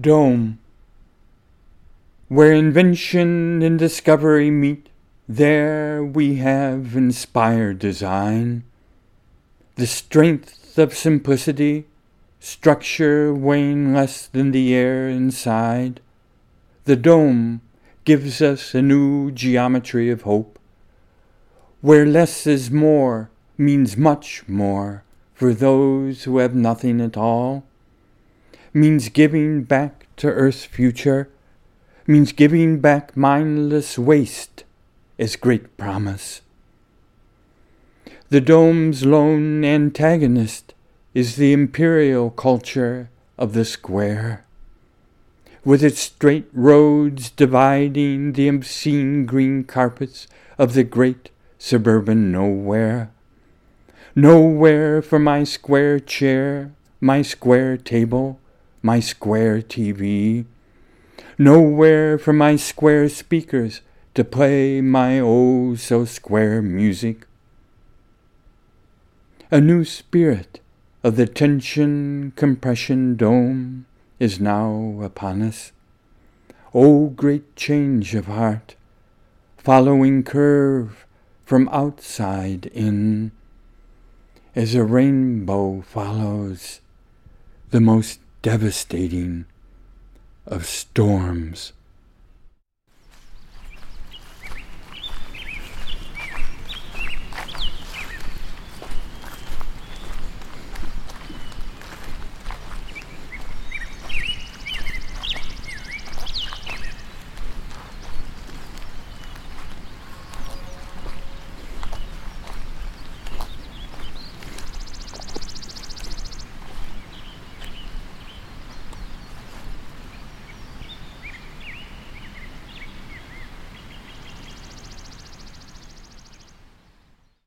Dome. Where invention and discovery meet, there we have inspired design. The strength of simplicity, structure weighing less than the air inside. The dome gives us a new geometry of hope, where less is more means much more for those who have nothing at all means giving back to Earth's future, means giving back mindless waste as great promise. The dome's lone antagonist is the imperial culture of the square, with its straight roads dividing the obscene green carpets of the great suburban nowhere. Nowhere for my square chair, my square table, my square TV. Nowhere for my square speakers to play my oh so square music. A new spirit of the tension compression dome is now upon us. O great change of heart, following curve from outside in, as a rainbow follows the most devastating of storms.